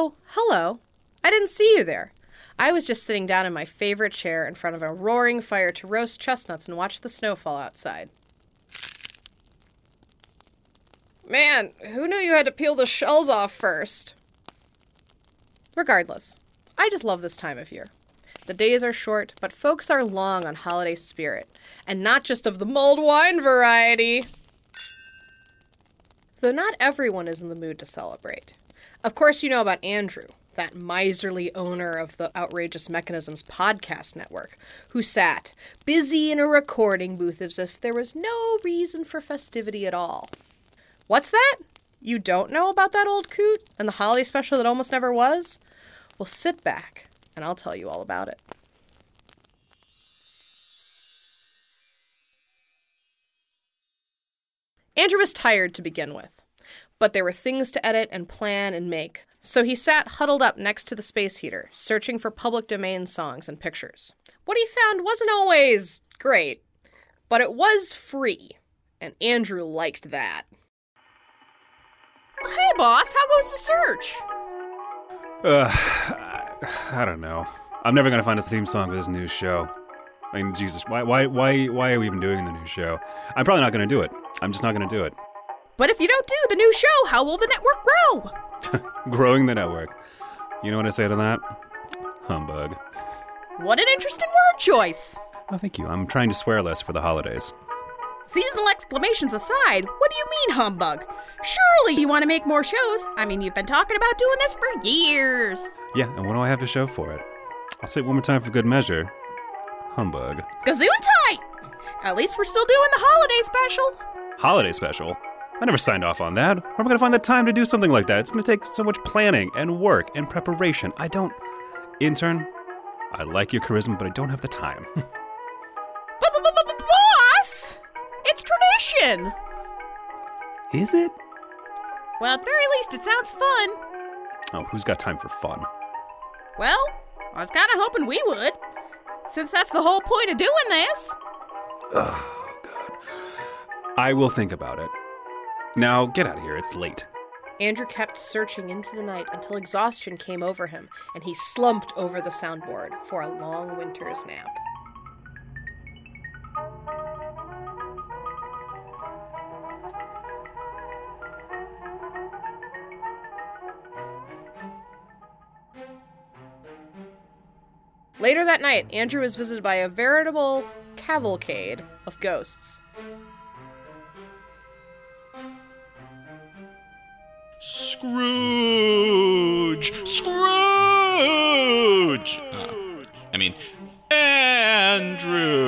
Oh, hello. I didn't see you there. I was just sitting down in my favorite chair in front of a roaring fire to roast chestnuts and watch the snow fall outside. Man, who knew you had to peel the shells off first? Regardless, I just love this time of year. The days are short, but folks are long on holiday spirit, and not just of the mulled wine variety. Though not everyone is in the mood to celebrate. Of course, you know about Andrew, that miserly owner of the Outrageous Mechanisms podcast network, who sat busy in a recording booth as if there was no reason for festivity at all. What's that? You don't know about that old coot and the holiday special that almost never was? Well, sit back and I'll tell you all about it. Andrew was tired to begin with, but there were things to edit and plan and make, so he sat huddled up next to the space heater, searching for public domain songs and pictures. What he found wasn't always great, but it was free, and Andrew liked that. Hey, boss, how goes the search? Uh, I don't know. I'm never gonna find a theme song for this new show. I mean, Jesus, why, why, why, why are we even doing the new show? I'm probably not gonna do it. I'm just not gonna do it. But if you don't do the new show, how will the network grow? Growing the network. You know what I say to that? Humbug. What an interesting word choice. Oh, thank you. I'm trying to swear less for the holidays. Seasonal exclamations aside, what do you mean, humbug? Surely you want to make more shows. I mean, you've been talking about doing this for years. Yeah, and what do I have to show for it? I'll say it one more time for good measure. Humbug. Gazoon tight! At least we're still doing the holiday special. Holiday special? I never signed off on that. Where am I going to find the time to do something like that? It's going to take so much planning and work and preparation. I don't. Intern, I like your charisma, but I don't have the time. Boss! It's tradition! Is it? Well, at very least, it sounds fun. Oh, who's got time for fun? Well, I was kind of hoping we would, since that's the whole point of doing this. Oh, God. I will think about it. Now, get out of here. It's late. Andrew kept searching into the night until exhaustion came over him and he slumped over the soundboard for a long winter's nap. Later that night, Andrew was visited by a veritable cavalcade of ghosts. Scrooge! Scrooge! Uh, I mean, Andrew!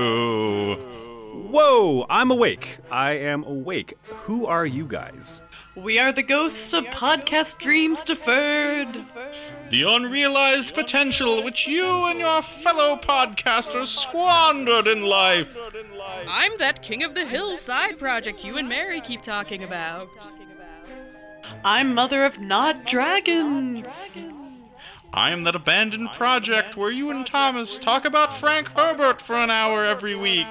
Whoa, I'm awake. I am awake. Who are you guys? We are the ghosts of podcast dreams deferred. The unrealized potential which you and your fellow podcasters squandered in life. I'm that King of the Hill side project you and Mary keep talking about. I'm Mother of Not Dragons. I'm that abandoned project where you and Thomas talk about Frank Herbert for an hour every week.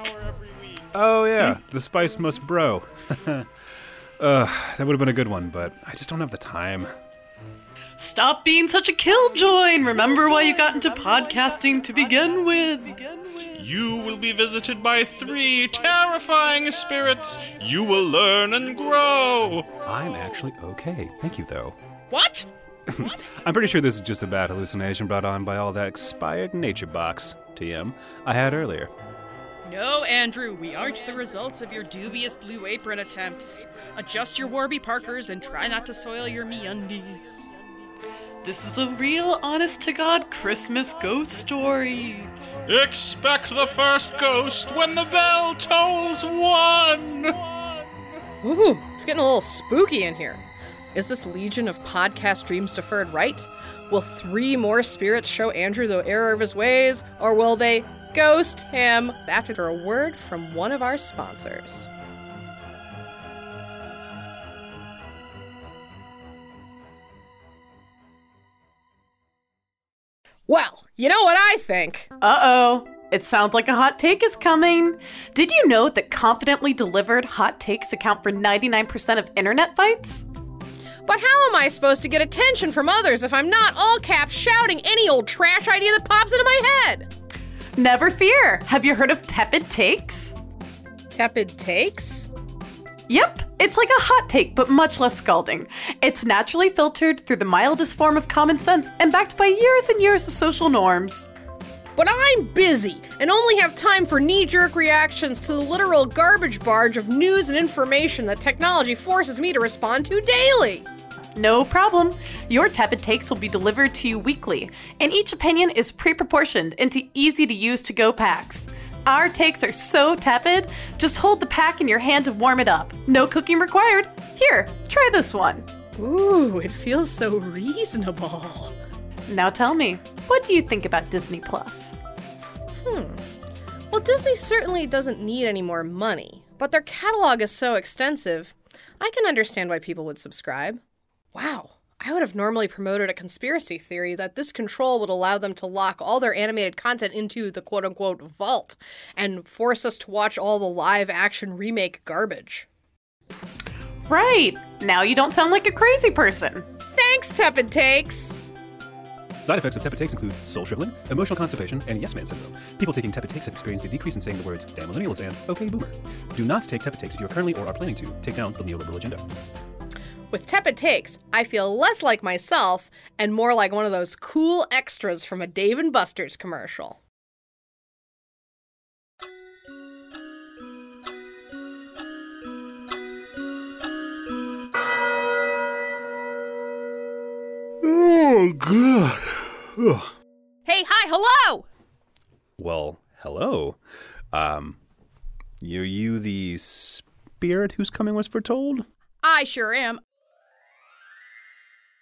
Oh, yeah, the Spice Must Bro. uh, that would have been a good one, but I just don't have the time. Stop being such a killjoy and remember why you got into podcasting to begin with. You will be visited by three terrifying spirits. You will learn and grow. I'm actually okay. Thank you, though. What? I'm pretty sure this is just a bad hallucination brought on by all that expired nature box, TM, I had earlier. No, Andrew, we aren't the results of your dubious blue apron attempts. Adjust your Warby Parkers and try not to soil your meundies. This is a real, honest to God Christmas ghost story. Expect the first ghost when the bell tolls one. Ooh, it's getting a little spooky in here. Is this legion of podcast dreams deferred right? Will three more spirits show Andrew the error of his ways, or will they ghost him after a word from one of our sponsors? Well, you know what I think. Uh oh. It sounds like a hot take is coming. Did you know that confidently delivered hot takes account for 99% of internet fights? But how am I supposed to get attention from others if I'm not all caps shouting any old trash idea that pops into my head? Never fear. Have you heard of tepid takes? Tepid takes? Yep, it's like a hot take, but much less scalding. It's naturally filtered through the mildest form of common sense and backed by years and years of social norms. But I'm busy and only have time for knee jerk reactions to the literal garbage barge of news and information that technology forces me to respond to daily. No problem. Your tepid takes will be delivered to you weekly, and each opinion is pre proportioned into easy to use to go packs. Our takes are so tepid, just hold the pack in your hand to warm it up. No cooking required. Here, try this one. Ooh, it feels so reasonable. Now tell me, what do you think about Disney Plus? Hmm. Well, Disney certainly doesn't need any more money, but their catalog is so extensive, I can understand why people would subscribe. Wow, I would have normally promoted a conspiracy theory that this control would allow them to lock all their animated content into the quote unquote vault and force us to watch all the live action remake garbage. Right, now you don't sound like a crazy person. Thanks, Tepid Takes! Side effects of tepid takes include soul shriveling, emotional constipation, and yes man syndrome. People taking tepid takes have experienced a decrease in saying the words damn millennials and okay boomer. Do not take tepid takes if you are currently or are planning to take down the neoliberal agenda. With Tepid Takes, I feel less like myself and more like one of those cool extras from a Dave and Buster's commercial. Oh god. Hey, hi, hello! Well, hello. Um, are you the spirit whose coming was foretold? I sure am.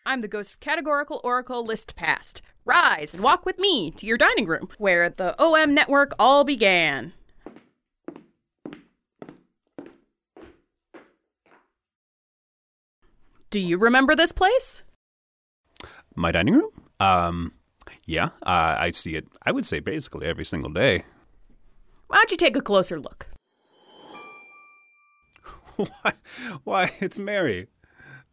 I'm the ghost of categorical oracle list past. Rise and walk with me to your dining room, where the OM network all began. Do you remember this place? My dining room? Um, yeah, uh, I see it. I would say basically every single day. Why don't you take a closer look? why? Why? It's Mary.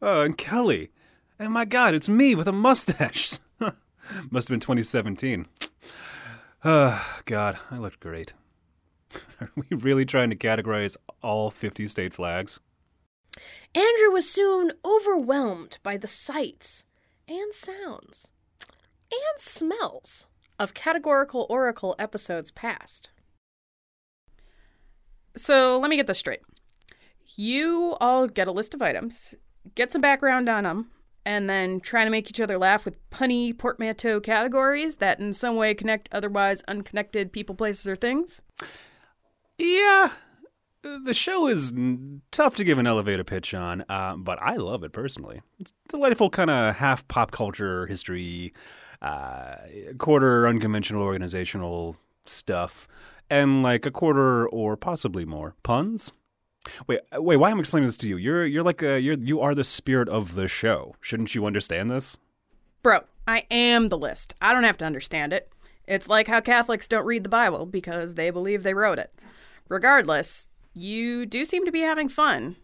Oh, and Kelly. And my God, it's me with a mustache. Must have been 2017. Oh, ah, God, I looked great. Are we really trying to categorize all 50 state flags? Andrew was soon overwhelmed by the sights and sounds and smells of categorical oracle episodes past. So let me get this straight. You all get a list of items, get some background on them, and then trying to make each other laugh with punny portmanteau categories that in some way connect otherwise unconnected people, places, or things. Yeah. The show is tough to give an elevator pitch on, uh, but I love it personally. It's delightful, kind of half pop culture history, uh, quarter unconventional organizational stuff, and like a quarter or possibly more puns. Wait, uh, wait. Why am I'm explaining this to you? You're you're like a, you're you are the spirit of the show. Shouldn't you understand this? Bro, I am the list. I don't have to understand it. It's like how Catholics don't read the Bible because they believe they wrote it. Regardless, you do seem to be having fun.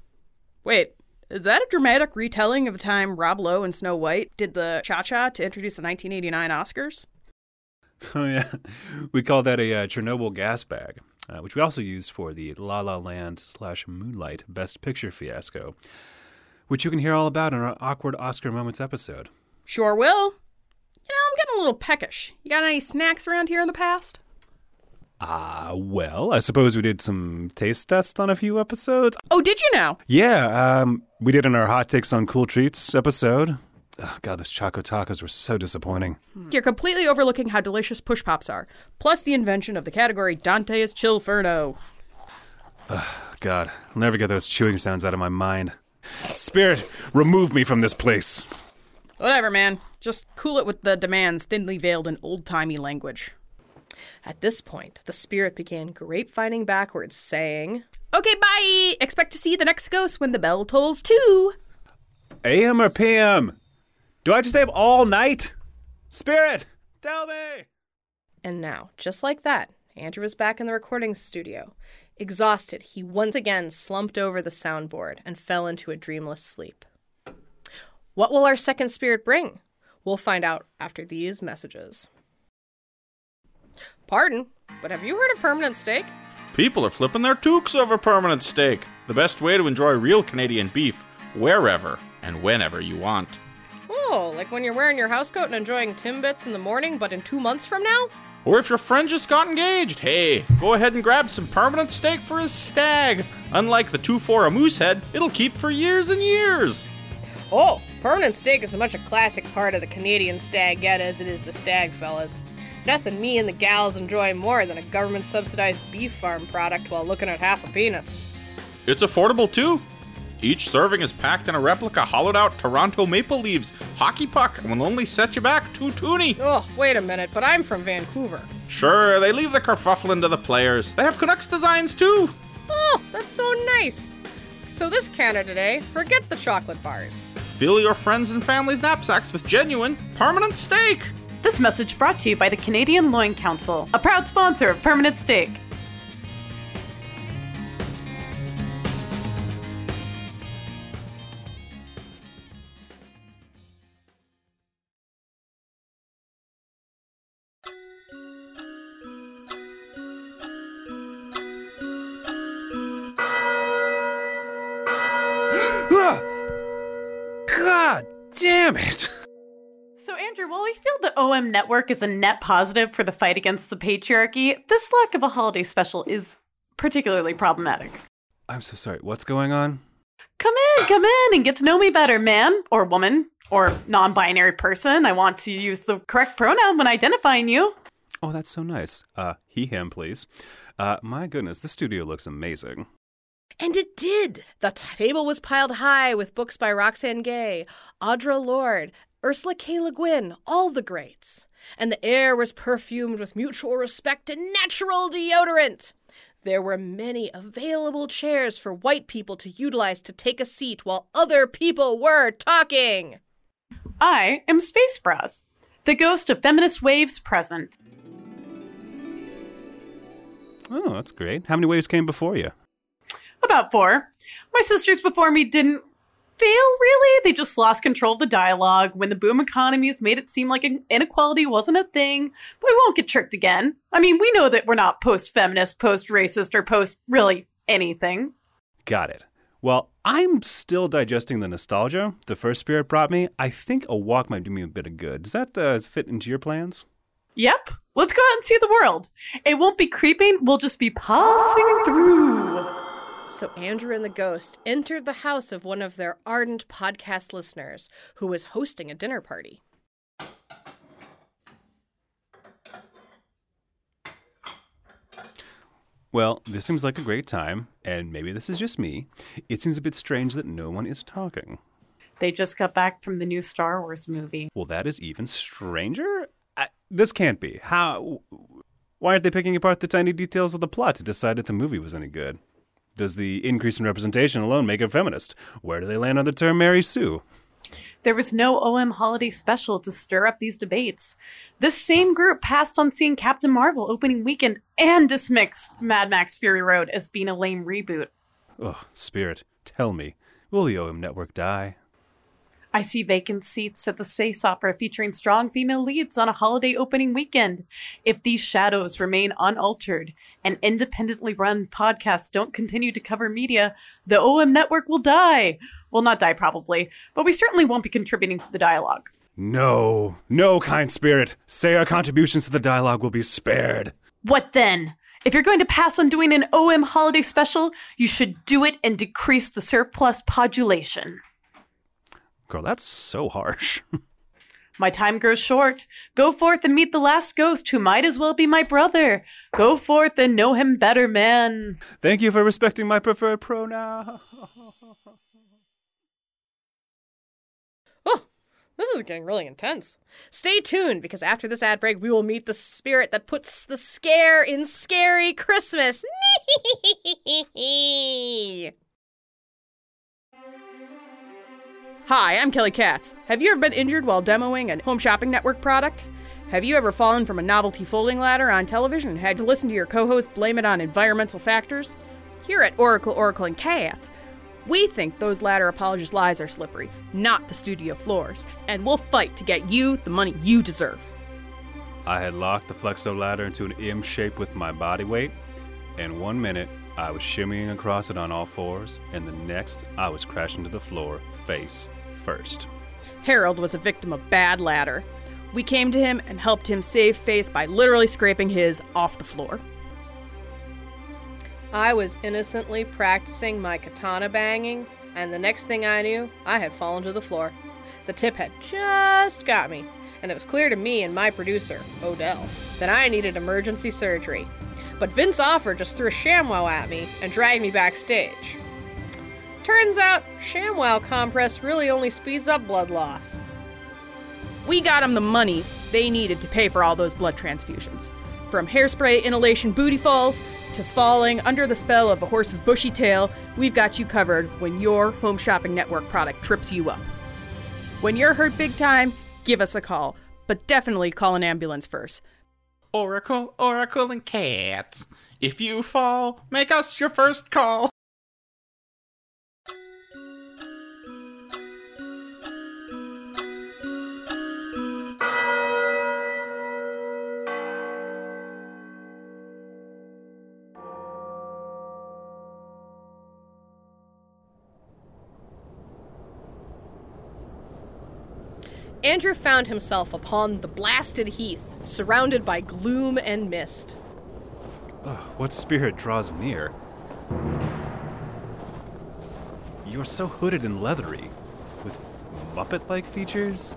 Wait, is that a dramatic retelling of the time Rob Lowe and Snow White did the cha cha to introduce the 1989 Oscars? Oh yeah, we call that a uh, Chernobyl gas bag, uh, which we also used for the La La Land slash Moonlight Best Picture fiasco, which you can hear all about in our awkward Oscar moments episode. Sure will. You know, I'm getting a little peckish. You got any snacks around here in the past? Ah, well, I suppose we did some taste tests on a few episodes. Oh, did you know? Yeah, um, we did in our hot takes on cool treats episode. Oh, God, those choco tacos were so disappointing. Hmm. You're completely overlooking how delicious push pops are, plus the invention of the category Dante is Chillferno. God, I'll never get those chewing sounds out of my mind. Spirit, remove me from this place. Whatever, man. Just cool it with the demands thinly veiled in old timey language. At this point, the spirit began grapevining backwards, saying, Okay, bye! Expect to see the next ghost when the bell tolls two. AM or PM? Do I just stay up all night? Spirit, tell me. And now, just like that, Andrew was back in the recording studio. Exhausted, he once again slumped over the soundboard and fell into a dreamless sleep. What will our second spirit bring? We'll find out after these messages. Pardon, but have you heard of permanent steak? People are flipping their toques over permanent steak. The best way to enjoy real Canadian beef, wherever and whenever you want. Oh, like when you're wearing your housecoat and enjoying Timbits in the morning, but in two months from now? Or if your friend just got engaged, hey, go ahead and grab some permanent steak for his stag. Unlike the 2 for a moose head, it'll keep for years and years. Oh, permanent steak is as much a classic part of the Canadian stag get as it is the stag, fellas. Nothing me and the gals enjoy more than a government subsidized beef farm product while looking at half a penis. It's affordable too. Each serving is packed in a replica hollowed out Toronto Maple Leaves hockey puck and will only set you back two toonie. Oh, wait a minute, but I'm from Vancouver. Sure, they leave the kerfuffling to the players. They have Canucks designs too. Oh, that's so nice. So this Canada Day, forget the chocolate bars. Fill your friends and family's knapsacks with genuine, permanent steak. This message brought to you by the Canadian Loin Council, a proud sponsor of Permanent Steak. Damn it! So, Andrew, while we feel the OM network is a net positive for the fight against the patriarchy, this lack of a holiday special is particularly problematic. I'm so sorry. What's going on? Come in, come in, and get to know me better, man or woman or non binary person. I want to use the correct pronoun when identifying you. Oh, that's so nice. Uh, he, him, please. Uh, my goodness, the studio looks amazing. And it did. The table was piled high with books by Roxane Gay, Audre Lorde, Ursula K. Le Guin, all the greats. And the air was perfumed with mutual respect and natural deodorant. There were many available chairs for white people to utilize to take a seat while other people were talking. I am Space Bras, the ghost of feminist waves present. Oh, that's great. How many waves came before you? About four. My sisters before me didn't fail, really. They just lost control of the dialogue when the boom economies made it seem like inequality wasn't a thing. But we won't get tricked again. I mean, we know that we're not post feminist, post racist, or post really anything. Got it. Well, I'm still digesting the nostalgia the first spirit brought me. I think a walk might do me a bit of good. Does that uh, fit into your plans? Yep. Let's go out and see the world. It won't be creeping, we'll just be passing through. So Andrew and the ghost entered the house of one of their ardent podcast listeners who was hosting a dinner party. Well, this seems like a great time, and maybe this is just me. It seems a bit strange that no one is talking. They just got back from the new Star Wars movie. Well, that is even stranger. I, this can't be. How? Why aren't they picking apart the tiny details of the plot to decide if the movie was any good? Does the increase in representation alone make it feminist? Where do they land on the term Mary Sue? There was no OM holiday special to stir up these debates. This same group passed on seeing Captain Marvel opening weekend and dismissed Mad Max Fury Road as being a lame reboot. Oh, Spirit, tell me, will the OM network die? I see vacant seats at the space opera featuring strong female leads on a holiday opening weekend. If these shadows remain unaltered and independently run podcasts don't continue to cover media, the OM network will die. Well, not die probably, but we certainly won't be contributing to the dialogue. No, no, kind spirit. Say our contributions to the dialogue will be spared. What then? If you're going to pass on doing an OM holiday special, you should do it and decrease the surplus population. Girl, that's so harsh. My time grows short. Go forth and meet the last ghost who might as well be my brother. Go forth and know him better, man. Thank you for respecting my preferred pronoun. Oh, this is getting really intense. Stay tuned because after this ad break, we will meet the spirit that puts the scare in scary Christmas. Hi, I'm Kelly Katz. Have you ever been injured while demoing a home shopping network product? Have you ever fallen from a novelty folding ladder on television and had to listen to your co host blame it on environmental factors? Here at Oracle, Oracle, and Katz, We think those ladder apologist lies are slippery, not the studio floors, and we'll fight to get you the money you deserve. I had locked the flexo ladder into an M shape with my body weight, and one minute I was shimmying across it on all fours, and the next I was crashing to the floor face first. Harold was a victim of bad ladder. We came to him and helped him save face by literally scraping his off the floor. I was innocently practicing my katana banging, and the next thing I knew, I had fallen to the floor. The tip had just got me, and it was clear to me and my producer, Odell, that I needed emergency surgery. But Vince Offer just threw a ShamWow at me and dragged me backstage. Turns out, ShamWow compress really only speeds up blood loss. We got him the money they needed to pay for all those blood transfusions. From hairspray inhalation booty falls to falling under the spell of a horse's bushy tail, we've got you covered when your home shopping network product trips you up. When you're hurt big time, give us a call, but definitely call an ambulance first. Oracle, Oracle, and Katz. If you fall, make us your first call. Andrew found himself upon the blasted heath, surrounded by gloom and mist. What spirit draws near? You're so hooded and leathery, with Muppet like features?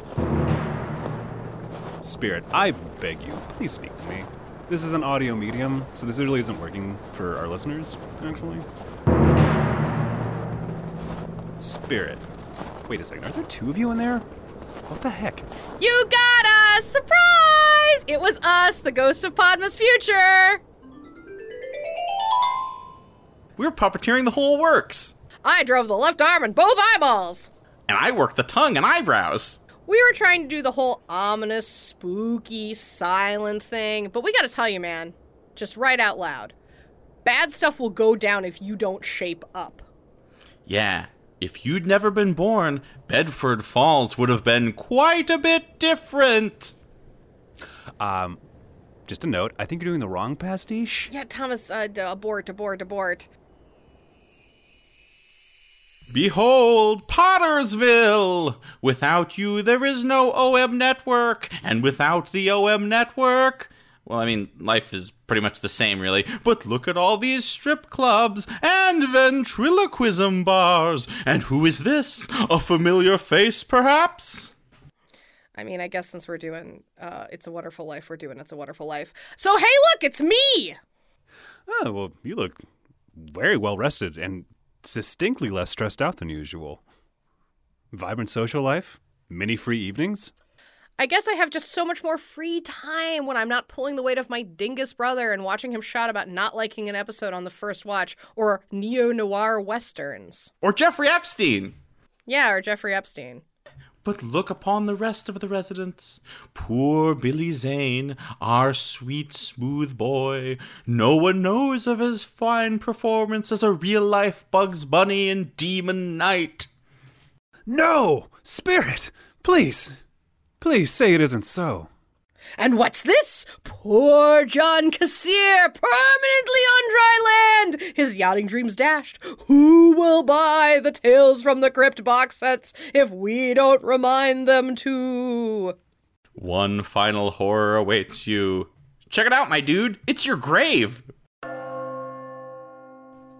Spirit, I beg you, please speak to me. This is an audio medium, so this really isn't working for our listeners, actually. Spirit. Wait a second, are there two of you in there? What the heck? You got us! Surprise! It was us, the ghost of Podmas future! We were puppeteering the whole works. I drove the left arm and both eyeballs! And I worked the tongue and eyebrows. We were trying to do the whole ominous, spooky, silent thing, but we gotta tell you, man, just right out loud. Bad stuff will go down if you don't shape up. Yeah, if you'd never been born, Bedford Falls would have been quite a bit different. Um, Just a note, I think you're doing the wrong pastiche. Yeah, Thomas, uh, abort, abort, abort. Behold, Pottersville! Without you, there is no OM network, and without the OM network, well, I mean, life is pretty much the same, really. But look at all these strip clubs and ventriloquism bars. And who is this? A familiar face, perhaps? I mean, I guess since we're doing uh, It's a Wonderful Life, we're doing It's a Wonderful Life. So, hey, look, it's me! Oh, well, you look very well rested and distinctly less stressed out than usual. Vibrant social life? Many free evenings? I guess I have just so much more free time when I'm not pulling the weight of my dingus brother and watching him shout about not liking an episode on the first watch or neo noir westerns. Or Jeffrey Epstein? Yeah, or Jeffrey Epstein. But look upon the rest of the residents. Poor Billy Zane, our sweet, smooth boy. No one knows of his fine performance as a real life Bugs Bunny in Demon Knight. No! Spirit! Please! Please say it isn't so. And what's this? Poor John Kassir, permanently on dry land, his yachting dreams dashed. Who will buy the Tales from the Crypt box sets if we don't remind them to? One final horror awaits you. Check it out, my dude. It's your grave.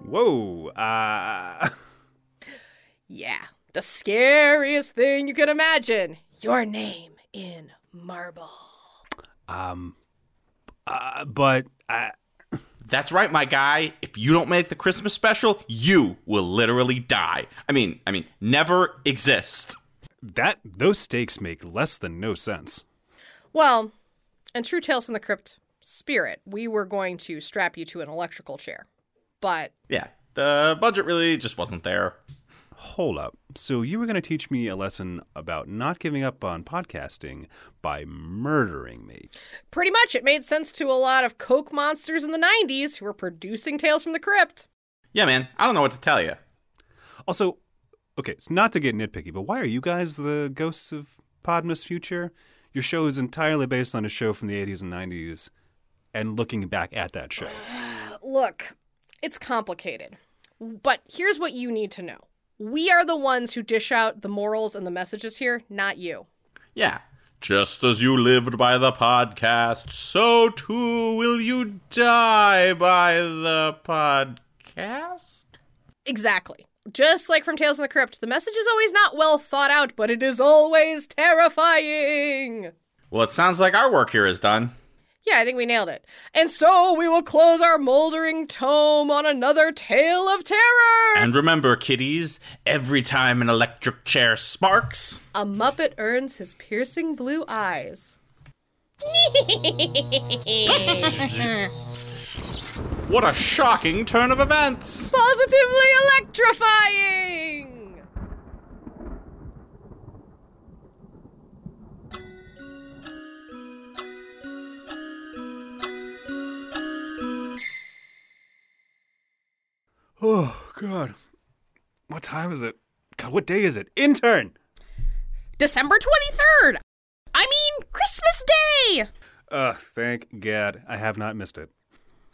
Whoa, uh. Yeah, the scariest thing you can imagine. Your name in marble. uh but, uh, That's right, my guy. If you don't make the Christmas special, you will literally die. I mean, I mean, never exist. that, those stakes make less than no sense. Well, in True Tales from the Crypt spirit, we were going to strap you to an electrical chair. But Yeah, the budget really just wasn't there. Hold up. So you were going to teach me a lesson about not giving up on podcasting by murdering me. pretty much it made sense to a lot of Coke monsters in the 90s who were producing Tales from the Crypt. Yeah, man, I don't know what to tell you. Also, okay, it's not to get nitpicky, but why are you guys the ghosts of Podmas future? Your show is entirely based on a show from the 80s and 90s and looking back at that show. Look, it's complicated. But here's what you need to know. We are the ones who dish out the morals and the messages here, not you. Yeah. Just as you lived by the podcast, so too will you die by the podcast. Exactly. Just like from Tales from the Crypt, the message is always not well thought out, but it is always terrifying. Well, it sounds like our work here is done. Yeah, I think we nailed it. And so we will close our moldering tome on another tale of terror. And remember, kiddies, every time an electric chair sparks, a Muppet earns his piercing blue eyes. what a shocking turn of events! Positively electrifying! Oh, God. What time is it? God, what day is it? Intern! December 23rd! I mean, Christmas Day! Ugh, thank God. I have not missed it.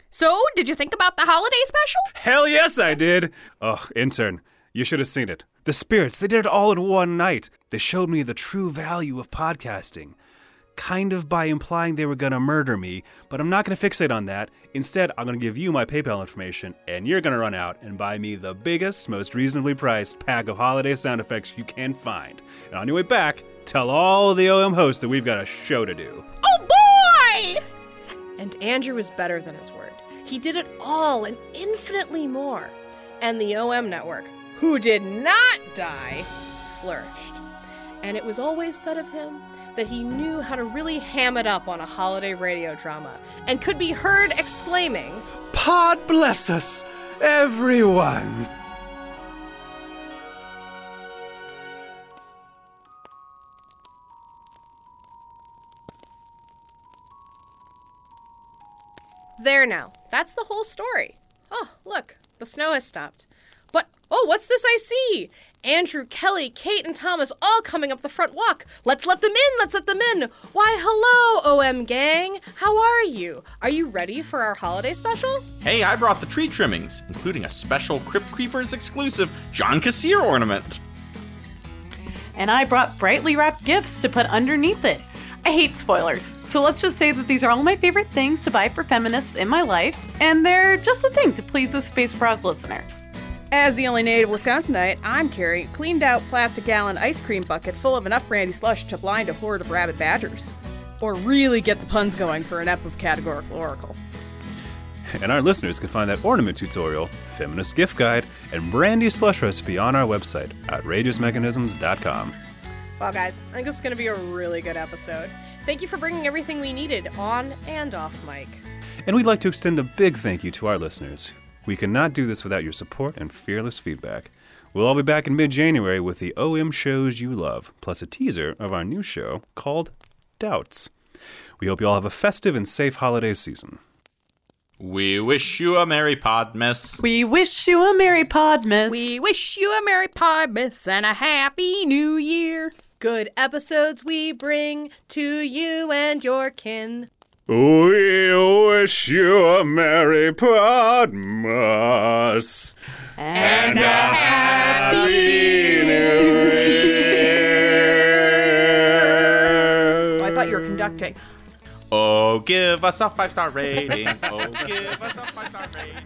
So, did you think about the holiday special? Hell yes, I did! Ugh, intern, you should have seen it. The spirits, they did it all in one night. They showed me the true value of podcasting. Kind of by implying they were gonna murder me, but I'm not gonna fixate on that. Instead, I'm gonna give you my PayPal information, and you're gonna run out and buy me the biggest, most reasonably priced pack of holiday sound effects you can find. And on your way back, tell all the OM hosts that we've got a show to do. Oh boy! And Andrew was better than his word. He did it all and infinitely more. And the OM network, who did not die, flourished. And it was always said of him that he knew how to really ham it up on a holiday radio drama and could be heard exclaiming, Pod bless us, everyone! There now. That's the whole story. Oh, look, the snow has stopped. But, oh, what's this I see? Andrew, Kelly, Kate, and Thomas all coming up the front walk. Let's let them in, let's let them in. Why, hello, OM gang. How are you? Are you ready for our holiday special? Hey, I brought the tree trimmings, including a special Crypt Creepers exclusive John Kassir ornament. And I brought brightly wrapped gifts to put underneath it. I hate spoilers, so let's just say that these are all my favorite things to buy for feminists in my life, and they're just a thing to please the Space Bros listener. As the only native Wisconsinite, I'm Carrie, cleaned out plastic gallon ice cream bucket full of enough brandy slush to blind a horde of rabid badgers. Or really get the puns going for an ep of categorical oracle. And our listeners can find that ornament tutorial, feminist gift guide, and brandy slush recipe on our website, outrageousmechanisms.com. Well, guys, I think this is going to be a really good episode. Thank you for bringing everything we needed on and off mic. And we'd like to extend a big thank you to our listeners. We cannot do this without your support and fearless feedback. We'll all be back in mid January with the OM shows you love, plus a teaser of our new show called Doubts. We hope you all have a festive and safe holiday season. We wish you a Merry Podmas. We wish you a Merry Podmas. We wish you a Merry Podmas and a Happy New Year. Good episodes we bring to you and your kin. We wish you a Merry Podmas and, a Happy New Year. Oh, I thought you were conducting. Oh, give us a five star rating. Oh, give us a five star rating.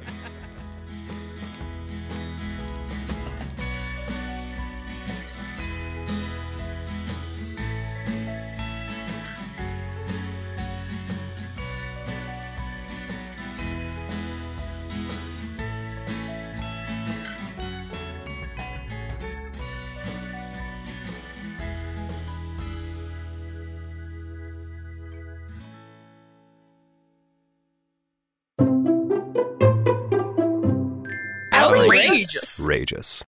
Outrageous.